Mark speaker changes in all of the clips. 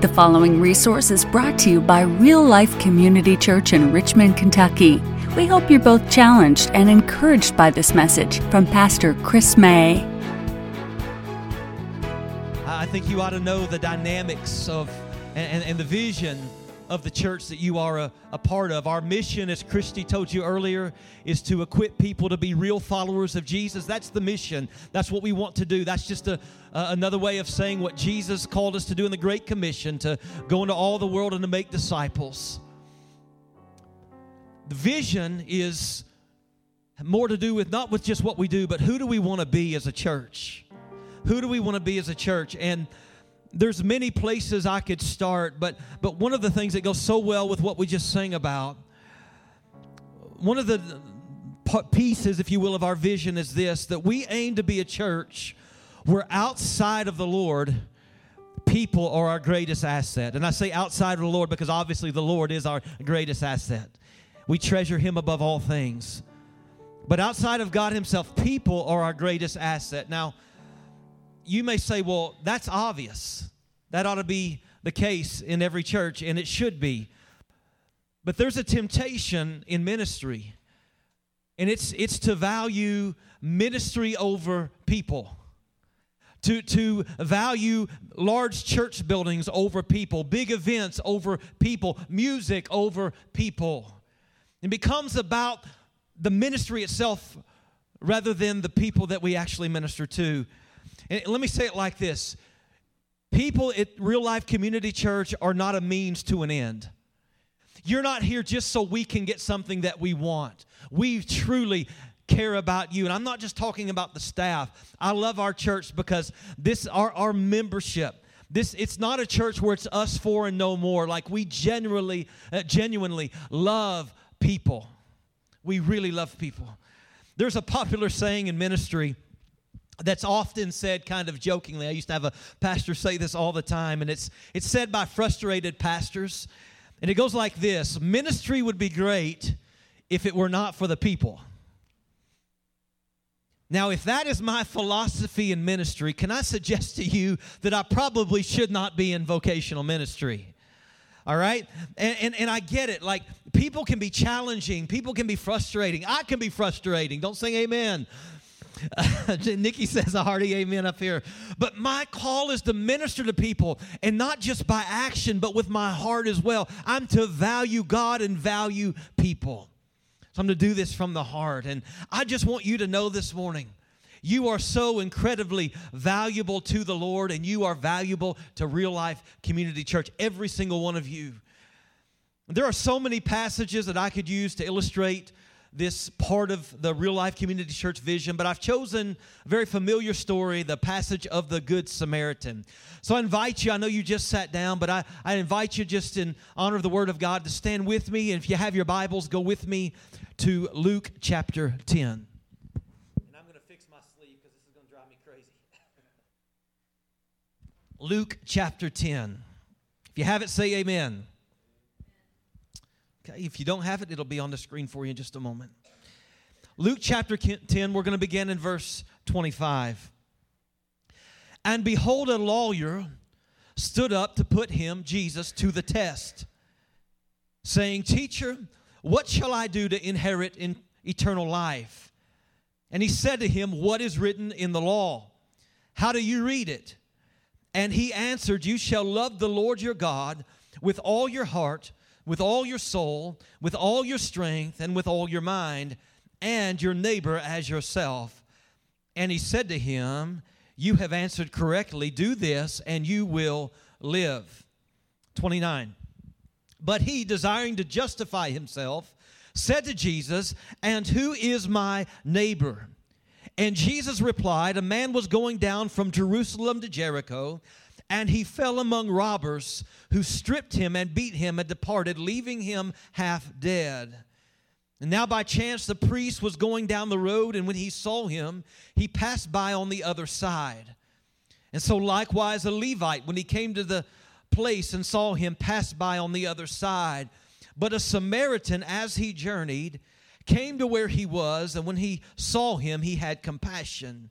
Speaker 1: The following resource is brought to you by Real Life Community Church in Richmond, Kentucky. We hope you're both challenged and encouraged by this message from Pastor Chris May.
Speaker 2: I think you ought to know the dynamics of and, and, and the vision of the church that you are a, a, part of. Our mission, as Christy told you earlier, is to equip people to be real followers of Jesus. That's the mission. That's what we want to do. That's just a, uh, another way of saying what Jesus called us to do in the Great Commission to go into all the world and to make disciples. The vision is more to do with not with just what we do, but who do we want to be as a church? Who do we want to be as a church? And there's many places I could start, but but one of the things that goes so well with what we just sang about, one of the pieces, if you will, of our vision is this: that we aim to be a church where outside of the Lord, people are our greatest asset. And I say outside of the Lord because obviously the Lord is our greatest asset. We treasure Him above all things. But outside of God Himself, people are our greatest asset. Now you may say, well, that's obvious. That ought to be the case in every church, and it should be. But there's a temptation in ministry, and it's, it's to value ministry over people. To, to value large church buildings over people, big events over people, music over people. It becomes about the ministry itself rather than the people that we actually minister to. And let me say it like this people at Real Life Community Church are not a means to an end. You're not here just so we can get something that we want. We truly care about you. And I'm not just talking about the staff. I love our church because this our, our membership. This it's not a church where it's us four and no more. Like we genuinely uh, genuinely love people. We really love people. There's a popular saying in ministry that's often said kind of jokingly. I used to have a pastor say this all the time, and it's, it's said by frustrated pastors. And it goes like this Ministry would be great if it were not for the people. Now, if that is my philosophy in ministry, can I suggest to you that I probably should not be in vocational ministry? All right? And, and, and I get it. Like, people can be challenging, people can be frustrating. I can be frustrating. Don't say amen. Nikki says a hearty amen up here. But my call is to minister to people and not just by action, but with my heart as well. I'm to value God and value people. So I'm to do this from the heart. And I just want you to know this morning you are so incredibly valuable to the Lord, and you are valuable to real life community church, every single one of you. There are so many passages that I could use to illustrate this part of the real life community church vision, but I've chosen a very familiar story, the passage of the Good Samaritan. So I invite you, I know you just sat down, but I, I invite you just in honor of the Word of God to stand with me. And if you have your Bibles, go with me to Luke chapter 10. And I'm going to fix my sleeve because this is going to drive me crazy. Luke chapter 10. If you have it, say amen. If you don't have it, it'll be on the screen for you in just a moment. Luke chapter 10, we're going to begin in verse 25. And behold, a lawyer stood up to put him, Jesus, to the test, saying, Teacher, what shall I do to inherit in eternal life? And he said to him, What is written in the law? How do you read it? And he answered, You shall love the Lord your God with all your heart with all your soul, with all your strength, and with all your mind, and your neighbor as yourself. And he said to him, You have answered correctly. Do this, and you will live. 29. But he, desiring to justify himself, said to Jesus, And who is my neighbor? And Jesus replied, A man was going down from Jerusalem to Jericho and he fell among robbers who stripped him and beat him and departed, leaving him half dead. And now, by chance, the priest was going down the road, and when he saw him, he passed by on the other side. And so, likewise, a Levite, when he came to the place and saw him, passed by on the other side. But a Samaritan, as he journeyed, came to where he was, and when he saw him, he had compassion.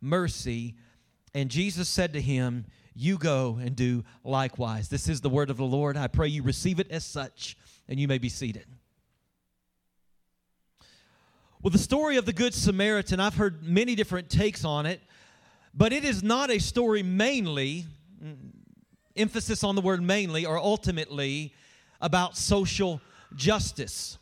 Speaker 2: mercy. And Jesus said to him, You go and do likewise. This is the word of the Lord. I pray you receive it as such, and you may be seated. Well, the story of the Good Samaritan, I've heard many different takes on it, but it is not a story mainly, emphasis on the word mainly, or ultimately about social justice.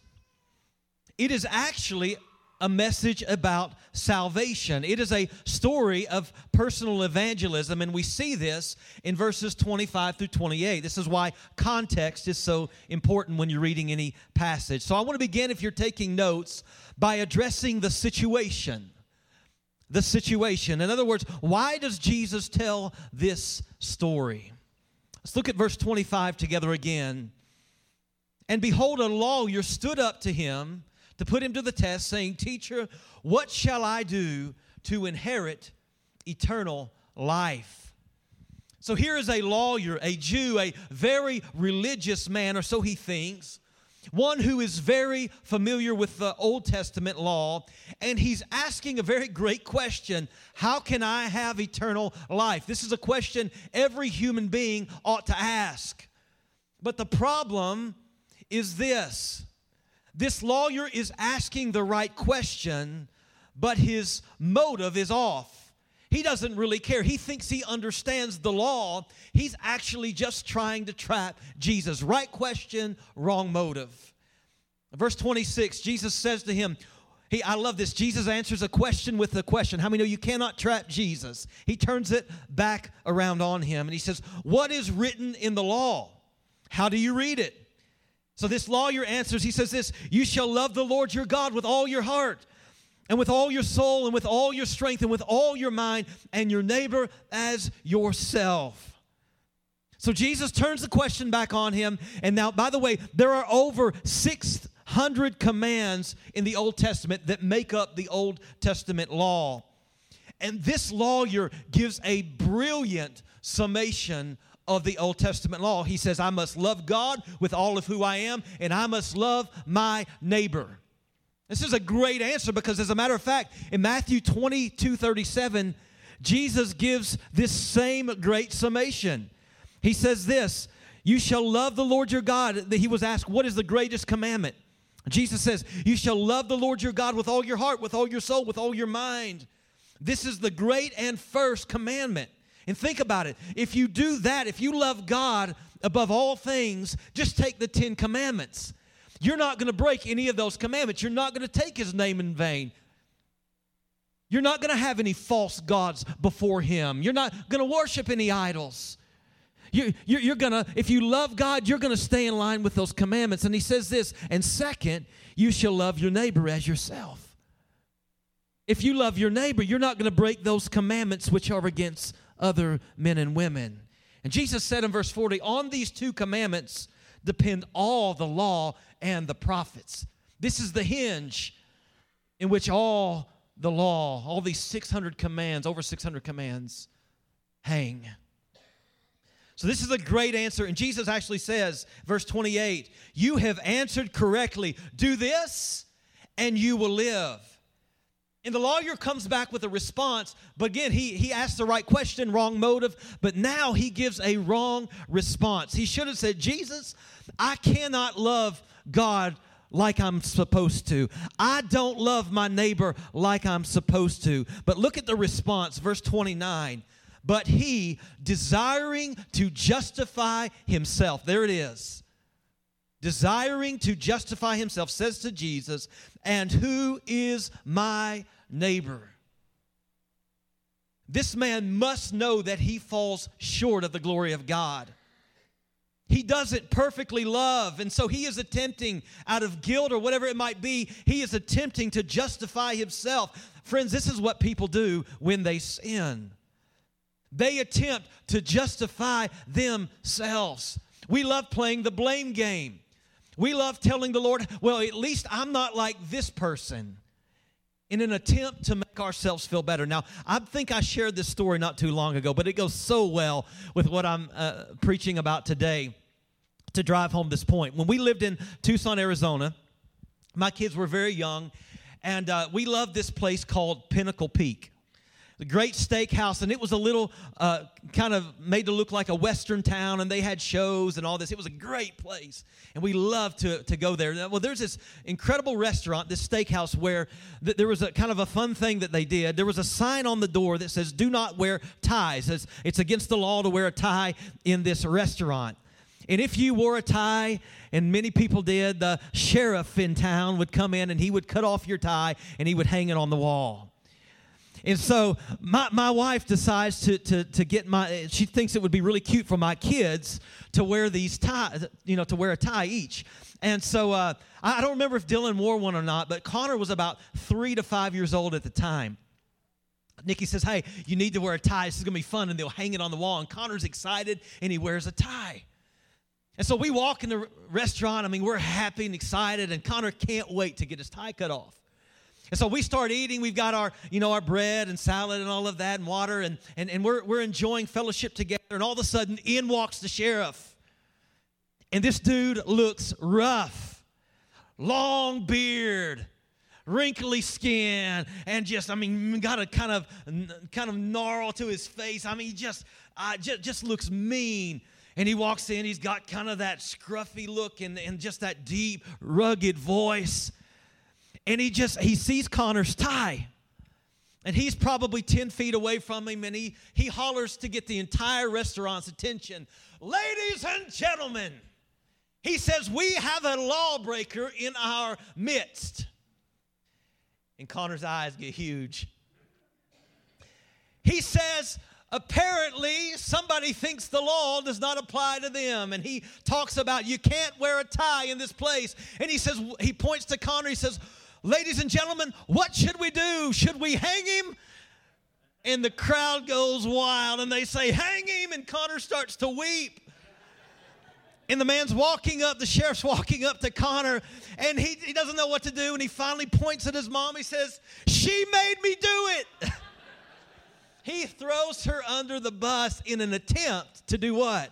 Speaker 2: It is actually a message about salvation. It is a story of personal evangelism, and we see this in verses 25 through 28. This is why context is so important when you're reading any passage. So I want to begin, if you're taking notes, by addressing the situation. The situation. In other words, why does Jesus tell this story? Let's look at verse 25 together again. And behold, a lawyer stood up to him to put him to the test, saying, Teacher, what shall I do to inherit eternal life? So here is a lawyer, a Jew, a very religious man, or so he thinks, one who is very familiar with the Old Testament law, and he's asking a very great question How can I have eternal life? This is a question every human being ought to ask. But the problem is this this lawyer is asking the right question, but his motive is off. He doesn't really care. He thinks he understands the law. He's actually just trying to trap Jesus. Right question, wrong motive. Verse 26, Jesus says to him, he, I love this. Jesus answers a question with a question. How many know you cannot trap Jesus? He turns it back around on him and he says, What is written in the law? How do you read it? So this lawyer answers, he says this You shall love the Lord your God with all your heart, and with all your soul, and with all your strength, and with all your mind, and your neighbor as yourself. So Jesus turns the question back on him. And now, by the way, there are over 600 commands in the Old Testament that make up the Old Testament law. And this lawyer gives a brilliant summation of the Old Testament law. He says, I must love God with all of who I am, and I must love my neighbor. This is a great answer because, as a matter of fact, in Matthew 22 37, Jesus gives this same great summation. He says this You shall love the Lord your God. He was asked, What is the greatest commandment? Jesus says, You shall love the Lord your God with all your heart, with all your soul, with all your mind. This is the great and first commandment. And think about it. If you do that, if you love God above all things, just take the Ten Commandments. You're not going to break any of those commandments. You're not going to take His name in vain. You're not going to have any false gods before Him. You're not going to worship any idols. You, you're, you're going to, if you love God, you're going to stay in line with those commandments. And He says this, and second, you shall love your neighbor as yourself. If you love your neighbor, you're not going to break those commandments which are against other men and women. And Jesus said in verse 40, On these two commandments depend all the law and the prophets. This is the hinge in which all the law, all these 600 commands, over 600 commands, hang. So, this is a great answer. And Jesus actually says, verse 28, You have answered correctly. Do this, and you will live. And the lawyer comes back with a response, but again, he, he asked the right question, wrong motive, but now he gives a wrong response. He should have said, Jesus, I cannot love God like I'm supposed to. I don't love my neighbor like I'm supposed to. But look at the response, verse 29. But he, desiring to justify himself, there it is, desiring to justify himself, says to Jesus, And who is my neighbor? This man must know that he falls short of the glory of God. He doesn't perfectly love, and so he is attempting, out of guilt or whatever it might be, he is attempting to justify himself. Friends, this is what people do when they sin. They attempt to justify themselves. We love playing the blame game. We love telling the Lord, well, at least I'm not like this person in an attempt to make ourselves feel better. Now, I think I shared this story not too long ago, but it goes so well with what I'm uh, preaching about today to drive home this point. When we lived in Tucson, Arizona, my kids were very young, and uh, we loved this place called Pinnacle Peak the great steakhouse, and it was a little uh, kind of made to look like a western town, and they had shows and all this. It was a great place, and we loved to, to go there. Well, there's this incredible restaurant, this steakhouse, where th- there was a kind of a fun thing that they did. There was a sign on the door that says, Do not wear ties. It's, it's against the law to wear a tie in this restaurant. And if you wore a tie, and many people did, the sheriff in town would come in and he would cut off your tie and he would hang it on the wall. And so my, my wife decides to, to, to get my, she thinks it would be really cute for my kids to wear these ties, you know, to wear a tie each. And so uh, I don't remember if Dylan wore one or not, but Connor was about three to five years old at the time. Nikki says, Hey, you need to wear a tie. This is going to be fun. And they'll hang it on the wall. And Connor's excited and he wears a tie. And so we walk in the restaurant. I mean, we're happy and excited. And Connor can't wait to get his tie cut off. And so we start eating. We've got our, you know, our bread and salad and all of that and water, and, and, and we're, we're enjoying fellowship together. And all of a sudden, in walks the sheriff. And this dude looks rough, long beard, wrinkly skin, and just, I mean, got a kind of kind of gnarl to his face. I mean, he just, uh, just, just looks mean. And he walks in, he's got kind of that scruffy look and, and just that deep, rugged voice and he just he sees Connor's tie. And he's probably 10 feet away from him, and he, he hollers to get the entire restaurant's attention. Ladies and gentlemen, he says, We have a lawbreaker in our midst. And Connor's eyes get huge. He says, apparently somebody thinks the law does not apply to them and he talks about you can't wear a tie in this place and he says he points to connor he says Ladies and gentlemen, what should we do? Should we hang him? And the crowd goes wild and they say, Hang him! And Connor starts to weep. And the man's walking up, the sheriff's walking up to Connor, and he, he doesn't know what to do. And he finally points at his mom. He says, She made me do it. he throws her under the bus in an attempt to do what?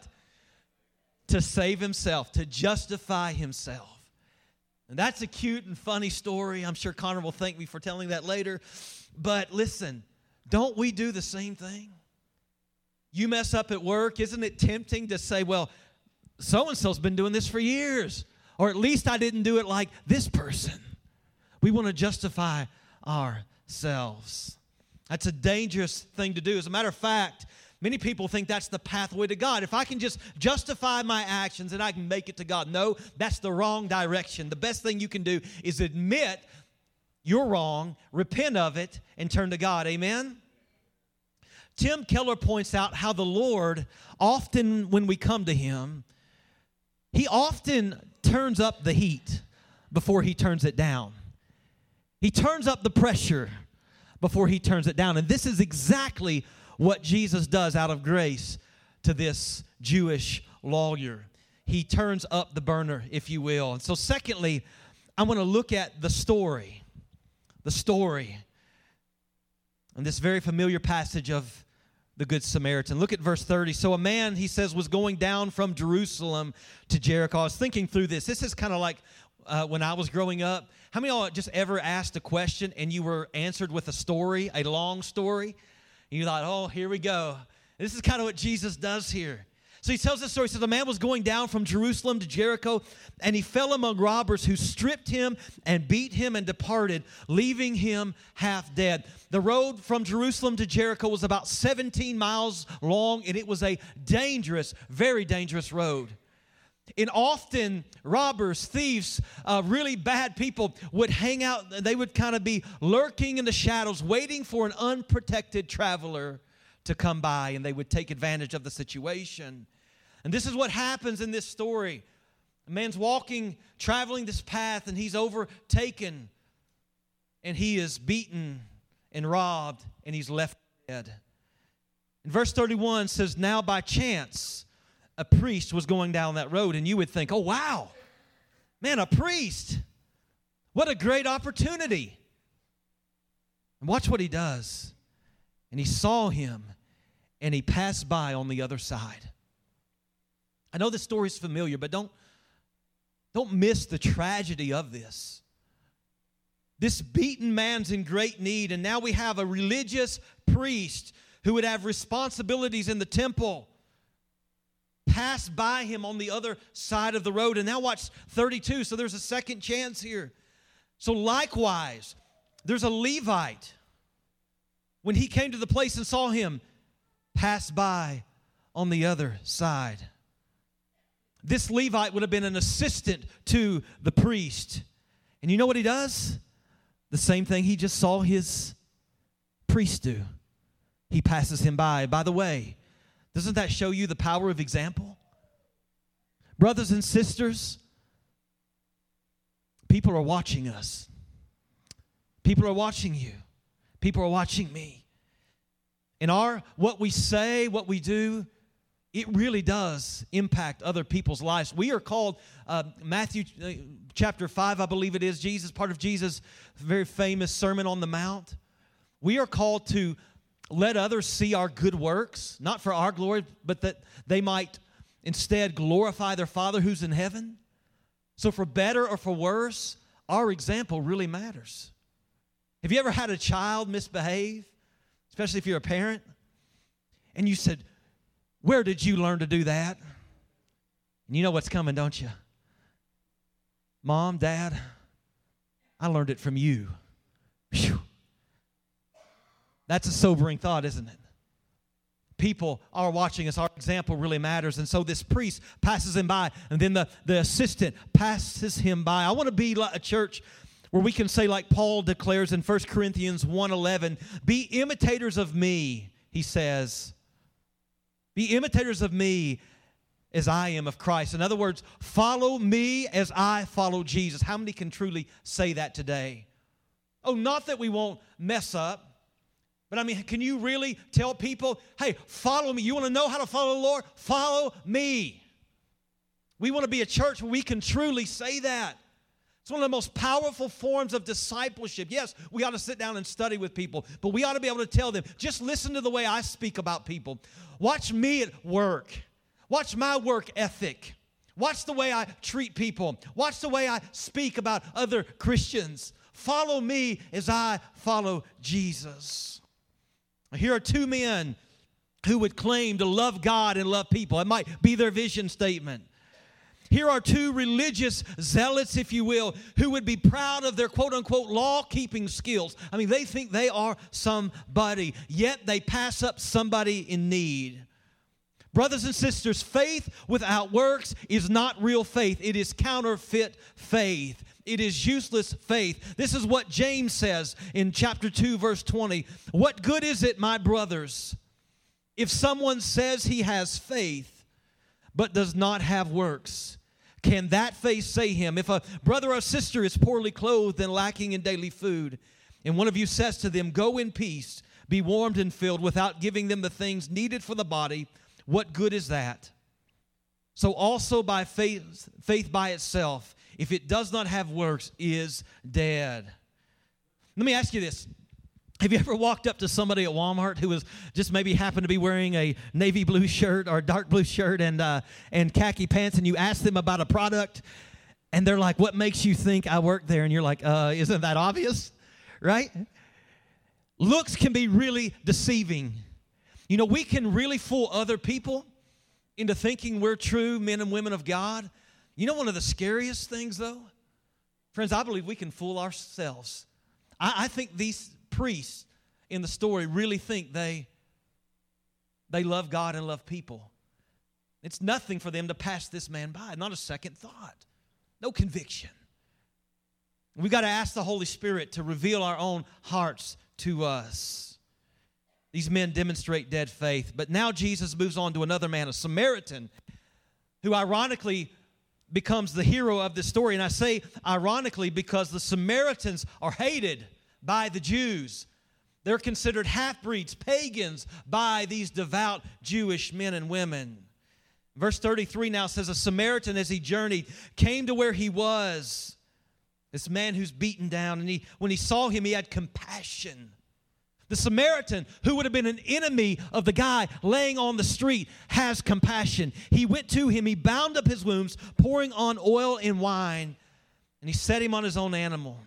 Speaker 2: To save himself, to justify himself. And that's a cute and funny story. I'm sure Connor will thank me for telling that later. But listen, don't we do the same thing? You mess up at work, isn't it tempting to say, well, so and so's been doing this for years, or at least I didn't do it like this person? We want to justify ourselves. That's a dangerous thing to do. As a matter of fact, Many people think that's the pathway to God. If I can just justify my actions and I can make it to God. No, that's the wrong direction. The best thing you can do is admit you're wrong, repent of it, and turn to God. Amen? Tim Keller points out how the Lord, often when we come to Him, He often turns up the heat before He turns it down. He turns up the pressure before He turns it down. And this is exactly what Jesus does out of grace to this Jewish lawyer. He turns up the burner, if you will. And so, secondly, I want to look at the story. The story. And this very familiar passage of the Good Samaritan. Look at verse 30. So, a man, he says, was going down from Jerusalem to Jericho. I was thinking through this. This is kind of like uh, when I was growing up. How many of y'all just ever asked a question and you were answered with a story, a long story? You thought, oh, here we go. This is kind of what Jesus does here. So he tells this story. He says, A man was going down from Jerusalem to Jericho, and he fell among robbers who stripped him and beat him and departed, leaving him half dead. The road from Jerusalem to Jericho was about 17 miles long, and it was a dangerous, very dangerous road. And often, robbers, thieves, uh, really bad people would hang out, they would kind of be lurking in the shadows, waiting for an unprotected traveler to come by, and they would take advantage of the situation. And this is what happens in this story. A man's walking, traveling this path, and he's overtaken, and he is beaten and robbed, and he's left dead. And verse 31 says, Now by chance, a priest was going down that road, and you would think, oh, wow, man, a priest. What a great opportunity. And watch what he does. And he saw him, and he passed by on the other side. I know this story is familiar, but don't, don't miss the tragedy of this. This beaten man's in great need, and now we have a religious priest who would have responsibilities in the temple pass by him on the other side of the road. And now watch 32. So there's a second chance here. So likewise, there's a Levite. When he came to the place and saw him, pass by on the other side. This Levite would have been an assistant to the priest. And you know what he does? The same thing he just saw his priest do. He passes him by. By the way, doesn't that show you the power of example? Brothers and sisters, people are watching us. People are watching you. People are watching me. And our what we say, what we do, it really does impact other people's lives. We are called, uh, Matthew uh, chapter 5, I believe it is, Jesus, part of Jesus' very famous Sermon on the Mount. We are called to let others see our good works, not for our glory, but that they might instead glorify their Father who's in heaven. So, for better or for worse, our example really matters. Have you ever had a child misbehave, especially if you're a parent, and you said, where did you learn to do that? And you know what's coming, don't you? Mom, Dad, I learned it from you. Whew. That's a sobering thought, isn't it? People are watching us. Our example really matters. And so this priest passes him by, and then the, the assistant passes him by. I want to be like a church where we can say, like Paul declares in 1 Corinthians 1.11, be imitators of me, he says, be imitators of me as I am of Christ. In other words, follow me as I follow Jesus. How many can truly say that today? Oh, not that we won't mess up. But I mean, can you really tell people, hey, follow me? You want to know how to follow the Lord? Follow me. We want to be a church where we can truly say that. It's one of the most powerful forms of discipleship. Yes, we ought to sit down and study with people, but we ought to be able to tell them just listen to the way I speak about people. Watch me at work. Watch my work ethic. Watch the way I treat people. Watch the way I speak about other Christians. Follow me as I follow Jesus. Here are two men who would claim to love God and love people. It might be their vision statement. Here are two religious zealots, if you will, who would be proud of their quote unquote law keeping skills. I mean, they think they are somebody, yet they pass up somebody in need. Brothers and sisters, faith without works is not real faith, it is counterfeit faith. It is useless faith. This is what James says in chapter 2, verse 20. What good is it, my brothers, if someone says he has faith but does not have works? Can that faith say him? If a brother or sister is poorly clothed and lacking in daily food, and one of you says to them, Go in peace, be warmed and filled, without giving them the things needed for the body, what good is that? So also by faith, faith by itself, if it does not have works, is dead. Let me ask you this. Have you ever walked up to somebody at Walmart who was just maybe happened to be wearing a navy blue shirt or dark blue shirt and uh, and khaki pants, and you ask them about a product, and they're like, "What makes you think I work there?" And you're like, uh, "Isn't that obvious?" Right? Looks can be really deceiving. You know, we can really fool other people into thinking we're true men and women of God. You know, one of the scariest things, though, friends, I believe we can fool ourselves. I, I think these priests in the story really think they they love God and love people. It's nothing for them to pass this man by, not a second thought, no conviction. We've got to ask the Holy Spirit to reveal our own hearts to us. These men demonstrate dead faith. But now Jesus moves on to another man, a Samaritan, who ironically becomes the hero of this story. And I say ironically because the Samaritans are hated by the Jews. They're considered half breeds, pagans by these devout Jewish men and women. Verse 33 now says, A Samaritan, as he journeyed, came to where he was. This man who's beaten down, and he, when he saw him, he had compassion. The Samaritan, who would have been an enemy of the guy laying on the street, has compassion. He went to him, he bound up his wounds, pouring on oil and wine, and he set him on his own animal.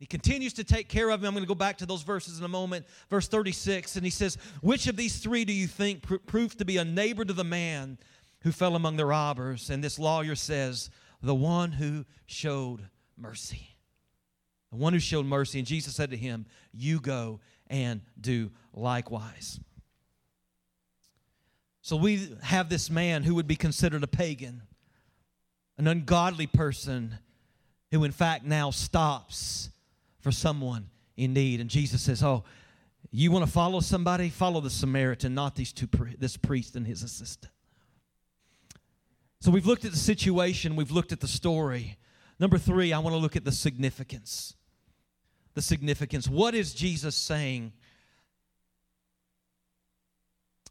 Speaker 2: He continues to take care of him. I'm going to go back to those verses in a moment. Verse 36, and he says, Which of these three do you think pr- proved to be a neighbor to the man who fell among the robbers? And this lawyer says, The one who showed mercy. The one who showed mercy. And Jesus said to him, You go and do likewise. So we have this man who would be considered a pagan, an ungodly person who, in fact, now stops for someone in need. And Jesus says, Oh, you want to follow somebody? Follow the Samaritan, not these two, this priest and his assistant. So we've looked at the situation, we've looked at the story. Number three, I want to look at the significance. The significance. What is Jesus saying?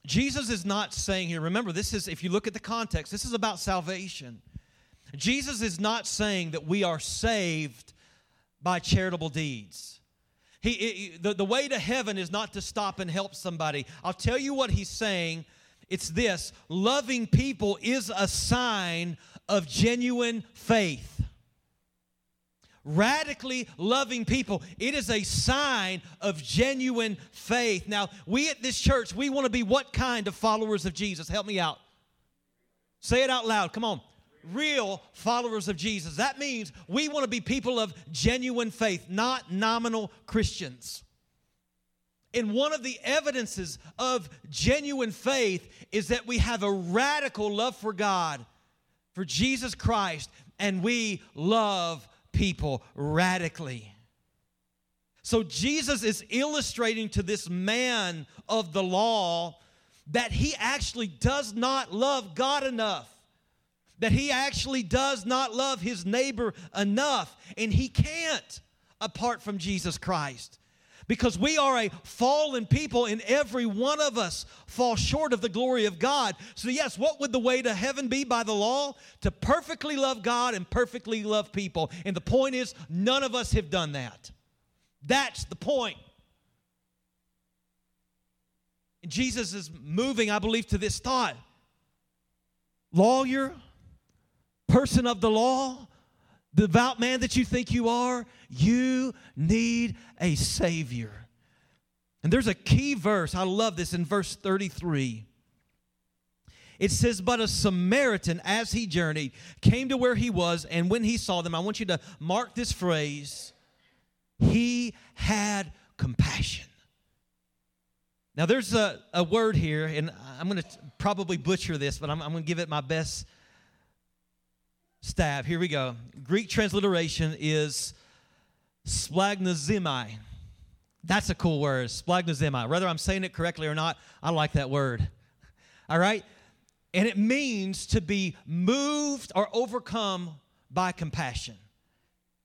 Speaker 2: Jesus is not saying here, remember, this is, if you look at the context, this is about salvation. Jesus is not saying that we are saved by charitable deeds. He, he, the, the way to heaven is not to stop and help somebody. I'll tell you what he's saying. It's this loving people is a sign of genuine faith. Radically loving people, it is a sign of genuine faith. Now, we at this church, we want to be what kind of followers of Jesus? Help me out. Say it out loud. Come on real followers of Jesus. That means we want to be people of genuine faith, not nominal Christians. And one of the evidences of genuine faith is that we have a radical love for God, for Jesus Christ, and we love people radically. So Jesus is illustrating to this man of the law that he actually does not love God enough that he actually does not love his neighbor enough, and he can't apart from Jesus Christ. Because we are a fallen people, and every one of us fall short of the glory of God. So, yes, what would the way to heaven be by the law? To perfectly love God and perfectly love people. And the point is, none of us have done that. That's the point. And Jesus is moving, I believe, to this thought lawyer, person of the law, devout man that you think you are, you need a Savior. And there's a key verse, I love this in verse 33. It says, But a Samaritan, as he journeyed, came to where he was, and when he saw them, I want you to mark this phrase, he had compassion. Now, there's a, a word here, and I'm going to probably butcher this, but I'm, I'm going to give it my best stab. Here we go. Greek transliteration is splagnozemi. That's a cool word, splagnozemi. Whether I'm saying it correctly or not, I like that word. All right? And it means to be moved or overcome by compassion.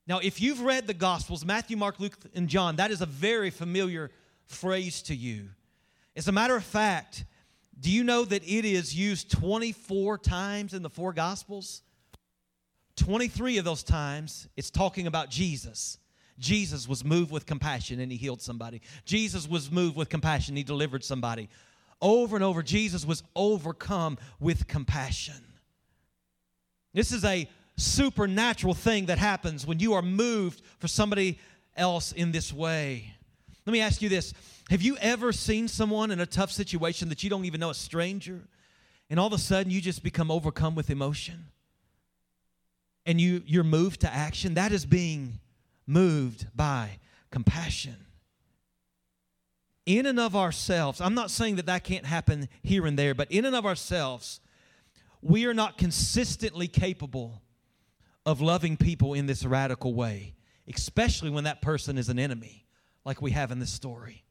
Speaker 2: Now, if you've read the Gospels, Matthew, Mark, Luke, and John, that is a very familiar phrase to you. As a matter of fact, do you know that it is used 24 times in the four Gospels? 23 of those times, it's talking about Jesus. Jesus was moved with compassion and he healed somebody. Jesus was moved with compassion, he delivered somebody. Over and over, Jesus was overcome with compassion. This is a supernatural thing that happens when you are moved for somebody else in this way. Let me ask you this Have you ever seen someone in a tough situation that you don't even know, a stranger, and all of a sudden you just become overcome with emotion? And you, you're moved to action, that is being moved by compassion. In and of ourselves, I'm not saying that that can't happen here and there, but in and of ourselves, we are not consistently capable of loving people in this radical way, especially when that person is an enemy, like we have in this story.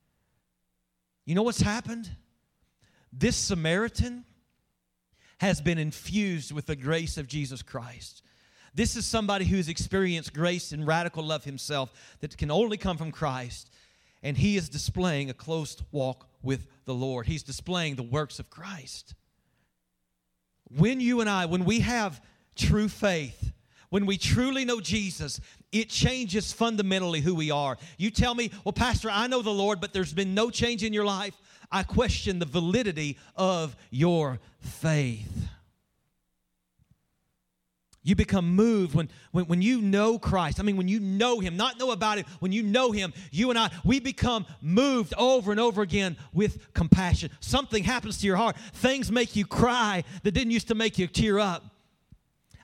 Speaker 2: You know what's happened? This Samaritan has been infused with the grace of Jesus Christ. This is somebody who's experienced grace and radical love himself that can only come from Christ. And he is displaying a close walk with the Lord. He's displaying the works of Christ. when you and I, when we have true faith, when we truly know Jesus, it changes fundamentally who we are. You tell me, well, Pastor, I know the Lord, but there's been no change in your life. I question the validity of your faith. You become moved when, when, when you know Christ. I mean, when you know Him, not know about Him, when you know Him, you and I, we become moved over and over again with compassion. Something happens to your heart. Things make you cry that didn't used to make you tear up.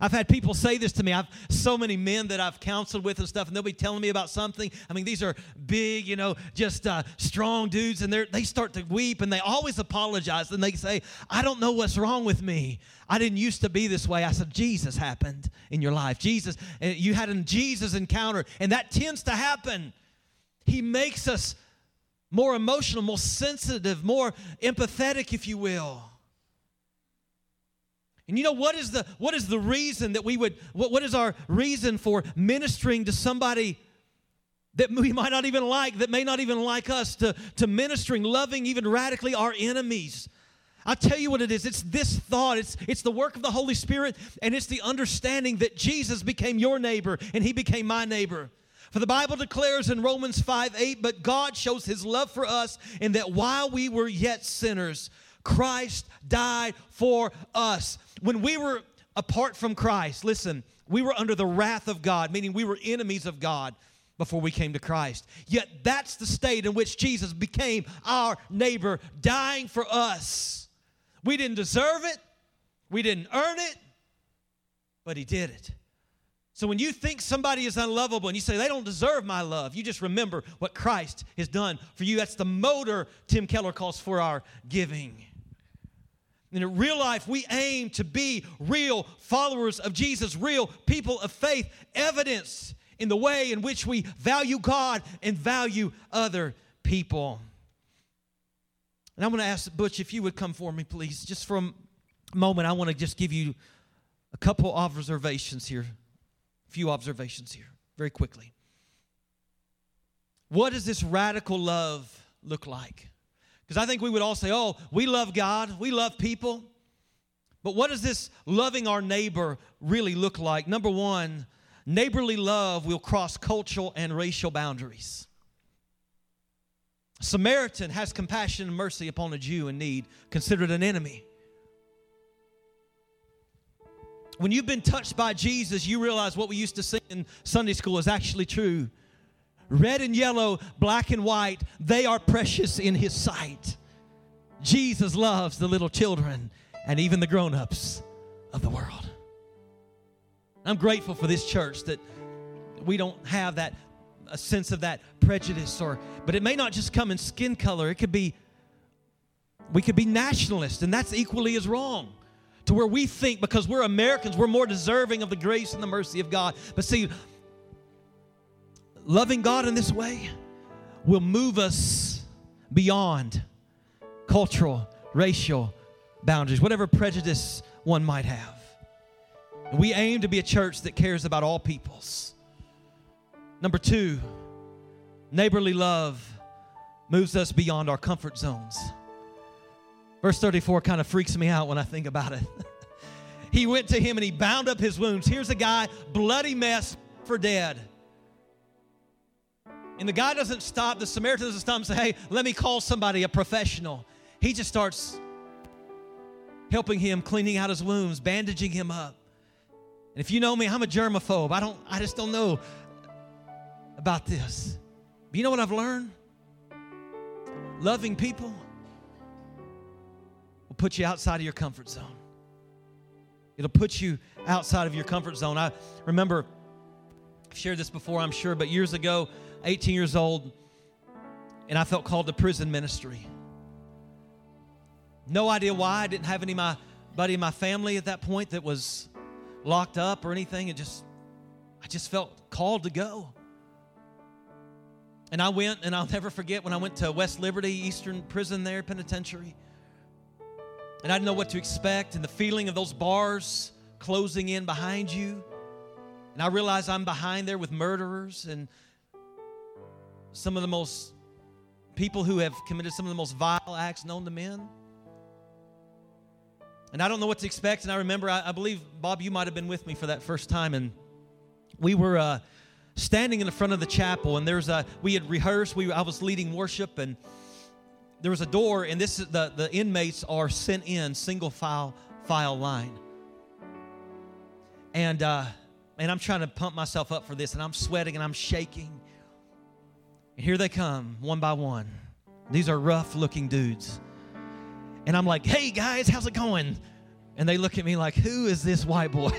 Speaker 2: I've had people say this to me. I've so many men that I've counseled with and stuff, and they'll be telling me about something. I mean, these are big, you know, just uh, strong dudes, and they they start to weep, and they always apologize, and they say, "I don't know what's wrong with me. I didn't used to be this way." I said, "Jesus happened in your life. Jesus, you had a Jesus encounter, and that tends to happen. He makes us." More emotional, more sensitive, more empathetic, if you will. And you know what is the what is the reason that we would what, what is our reason for ministering to somebody that we might not even like, that may not even like us, to, to ministering, loving even radically our enemies. I'll tell you what it is. It's this thought. It's, it's the work of the Holy Spirit, and it's the understanding that Jesus became your neighbor and he became my neighbor. For the Bible declares in Romans 5 8, but God shows his love for us in that while we were yet sinners, Christ died for us. When we were apart from Christ, listen, we were under the wrath of God, meaning we were enemies of God before we came to Christ. Yet that's the state in which Jesus became our neighbor, dying for us. We didn't deserve it, we didn't earn it, but He did it. So when you think somebody is unlovable and you say they don't deserve my love, you just remember what Christ has done for you. That's the motor Tim Keller calls for our giving. In real life, we aim to be real followers of Jesus, real people of faith, evidence in the way in which we value God and value other people. And I'm going to ask Butch if you would come for me, please. Just for a moment, I want to just give you a couple observations here. A few observations here, very quickly. What does this radical love look like? Because I think we would all say, oh, we love God, we love people. But what does this loving our neighbor really look like? Number one, neighborly love will cross cultural and racial boundaries. Samaritan has compassion and mercy upon a Jew in need, considered an enemy. When you've been touched by Jesus, you realize what we used to sing in Sunday school is actually true red and yellow, black and white, they are precious in His sight. Jesus loves the little children and even the grown ups of the world. I'm grateful for this church that we don't have that a sense of that prejudice or but it may not just come in skin color it could be we could be nationalist and that's equally as wrong to where we think because we're Americans we're more deserving of the grace and the mercy of God but see loving God in this way will move us beyond cultural, racial boundaries, whatever prejudice one might have. And we aim to be a church that cares about all peoples. Number two, neighborly love moves us beyond our comfort zones. Verse 34 kind of freaks me out when I think about it. he went to him and he bound up his wounds. Here's a guy, bloody mess for dead. And the guy doesn't stop, the Samaritan doesn't stop and say, hey, let me call somebody, a professional. He just starts helping him, cleaning out his wounds, bandaging him up. And if you know me, I'm a germaphobe. I don't, I just don't know about this. But you know what I've learned? Loving people will put you outside of your comfort zone. It'll put you outside of your comfort zone. I remember, I've shared this before, I'm sure, but years ago, 18 years old, and I felt called to prison ministry. No idea why. I didn't have any my buddy in my family at that point that was locked up or anything. It just I just felt called to go. And I went, and I'll never forget when I went to West Liberty Eastern Prison there, penitentiary. And I didn't know what to expect, and the feeling of those bars closing in behind you. And I realized I'm behind there with murderers and some of the most people who have committed some of the most vile acts known to men. And I don't know what to expect. And I remember, I, I believe, Bob, you might have been with me for that first time. And we were uh, standing in the front of the chapel, and there's a, we had rehearsed. We, I was leading worship, and there was a door, and this is the, the inmates are sent in single file file line. And uh, and I'm trying to pump myself up for this, and I'm sweating and I'm shaking. And here they come, one by one. These are rough looking dudes. And I'm like, hey guys, how's it going? And they look at me like, who is this white boy?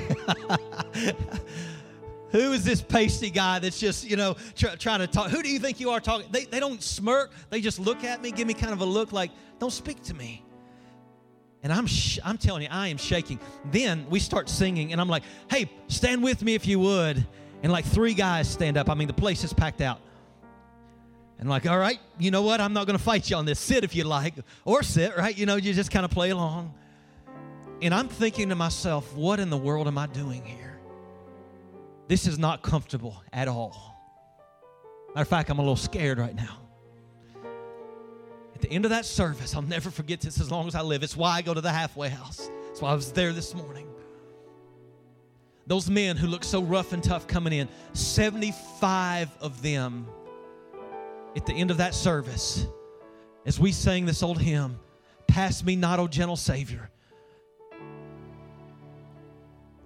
Speaker 2: who is this pasty guy that's just, you know, try, trying to talk? Who do you think you are talking? They, they don't smirk. They just look at me, give me kind of a look like, don't speak to me. And I'm, sh- I'm telling you, I am shaking. Then we start singing, and I'm like, hey, stand with me if you would. And like three guys stand up. I mean, the place is packed out. And like, all right, you know what? I'm not going to fight you on this. Sit if you like, or sit, right? You know, you just kind of play along. And I'm thinking to myself, what in the world am I doing here? This is not comfortable at all. Matter of fact, I'm a little scared right now. At the end of that service, I'll never forget this as long as I live. It's why I go to the halfway house. That's why I was there this morning. Those men who look so rough and tough coming in, 75 of them at the end of that service, as we sang this old hymn, Pass me not, O gentle Savior,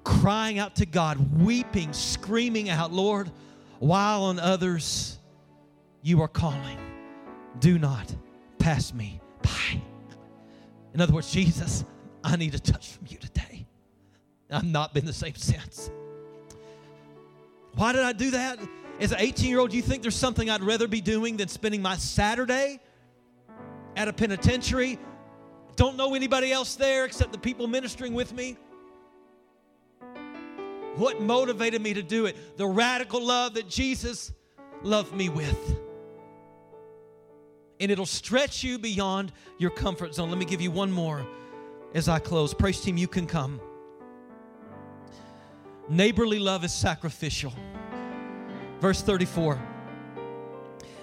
Speaker 2: crying out to God, weeping, screaming out, Lord, while on others you are calling, do not pass me by. In other words, Jesus, I need a touch from you today. I've not been the same since. Why did I do that? As an 18 year old, you think there's something I'd rather be doing than spending my Saturday at a penitentiary? Don't know anybody else there except the people ministering with me. What motivated me to do it? The radical love that Jesus loved me with. And it'll stretch you beyond your comfort zone. Let me give you one more as I close. Praise team, you can come. Neighborly love is sacrificial. Verse 34.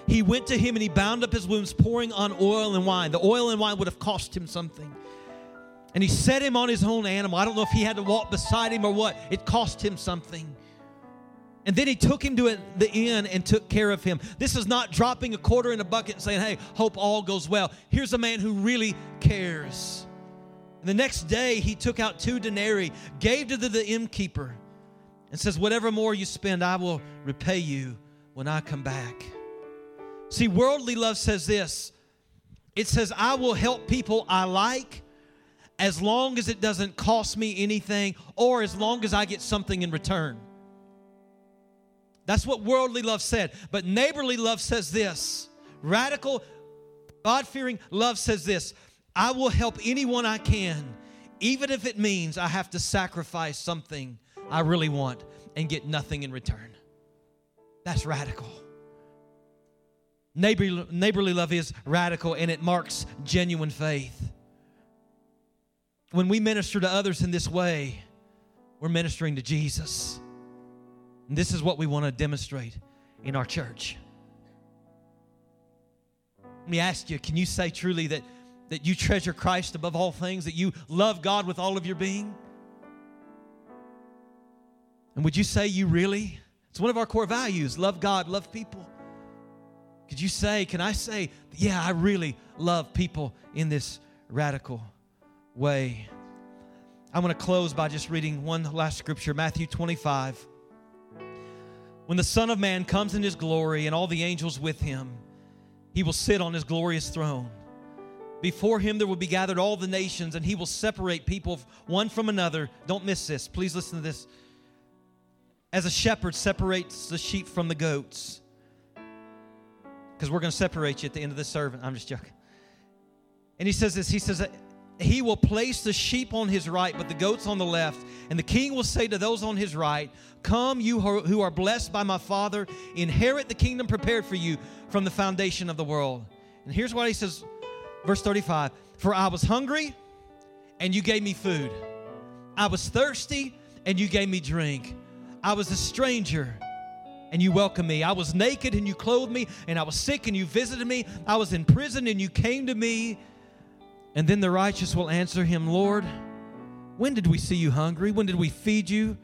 Speaker 2: He went to him and he bound up his wounds, pouring on oil and wine. The oil and wine would have cost him something. And he set him on his own animal. I don't know if he had to walk beside him or what. It cost him something. And then he took him to the inn and took care of him. This is not dropping a quarter in a bucket and saying, hey, hope all goes well. Here's a man who really cares. And the next day, he took out two denarii, gave to the, the innkeeper, and says, Whatever more you spend, I will repay you when I come back. See, worldly love says this it says, I will help people I like as long as it doesn't cost me anything or as long as I get something in return. That's what worldly love said. But neighborly love says this radical, God fearing love says this I will help anyone I can, even if it means I have to sacrifice something I really want and get nothing in return. That's radical. Neighborly, neighborly love is radical and it marks genuine faith. When we minister to others in this way, we're ministering to Jesus. And this is what we want to demonstrate in our church. Let me ask you can you say truly that, that you treasure Christ above all things, that you love God with all of your being? And would you say you really? It's one of our core values love God, love people. Could you say, can I say, yeah, I really love people in this radical way? I'm going to close by just reading one last scripture Matthew 25. When the Son of Man comes in his glory and all the angels with him, he will sit on his glorious throne. Before him there will be gathered all the nations, and he will separate people one from another. Don't miss this. Please listen to this as a shepherd separates the sheep from the goats. Because we're going to separate you at the end of this sermon. I'm just joking. And he says this He says, He will place the sheep on his right, but the goats on the left. And the king will say to those on his right, Come, you who are blessed by my Father, inherit the kingdom prepared for you from the foundation of the world. And here's what he says, verse 35 For I was hungry, and you gave me food. I was thirsty, and you gave me drink. I was a stranger and you welcomed me. I was naked and you clothed me, and I was sick and you visited me. I was in prison and you came to me. And then the righteous will answer him, Lord, When did we see you hungry? When did we feed you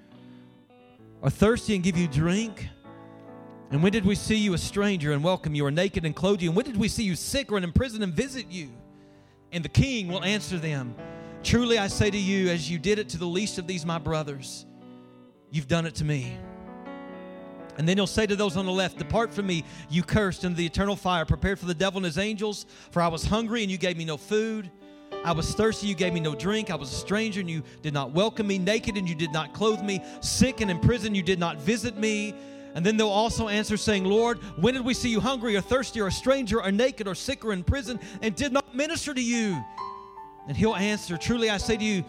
Speaker 2: or thirsty and give you drink? And when did we see you a stranger and welcome you, or naked and clothe you? And when did we see you sick or in prison and visit you? And the king will answer them Truly I say to you, as you did it to the least of these my brothers, you've done it to me. And then he'll say to those on the left, Depart from me, you cursed, into the eternal fire, prepared for the devil and his angels. For I was hungry, and you gave me no food. I was thirsty, you gave me no drink. I was a stranger, and you did not welcome me. Naked, and you did not clothe me. Sick and in prison, you did not visit me. And then they'll also answer, saying, Lord, when did we see you hungry or thirsty or a stranger or naked or sick or in prison and did not minister to you? And he'll answer, Truly I say to you,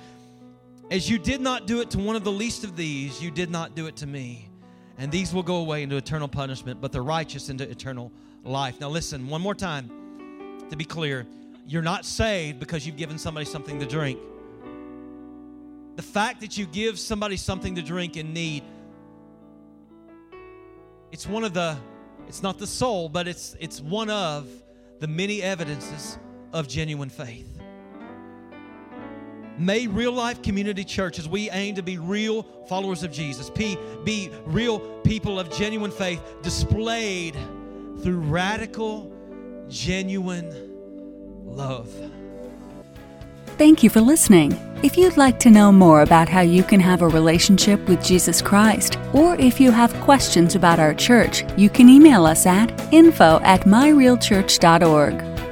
Speaker 2: as you did not do it to one of the least of these, you did not do it to me. And these will go away into eternal punishment, but the righteous into eternal life. Now, listen, one more time to be clear you're not saved because you've given somebody something to drink. The fact that you give somebody something to drink in need it's one of the it's not the sole but it's it's one of the many evidences of genuine faith may real life community Churches, we aim to be real followers of jesus P, be real people of genuine faith displayed through radical genuine love
Speaker 1: Thank you for listening. If you'd like to know more about how you can have a relationship with Jesus Christ, or if you have questions about our church, you can email us at info at myrealchurch.org.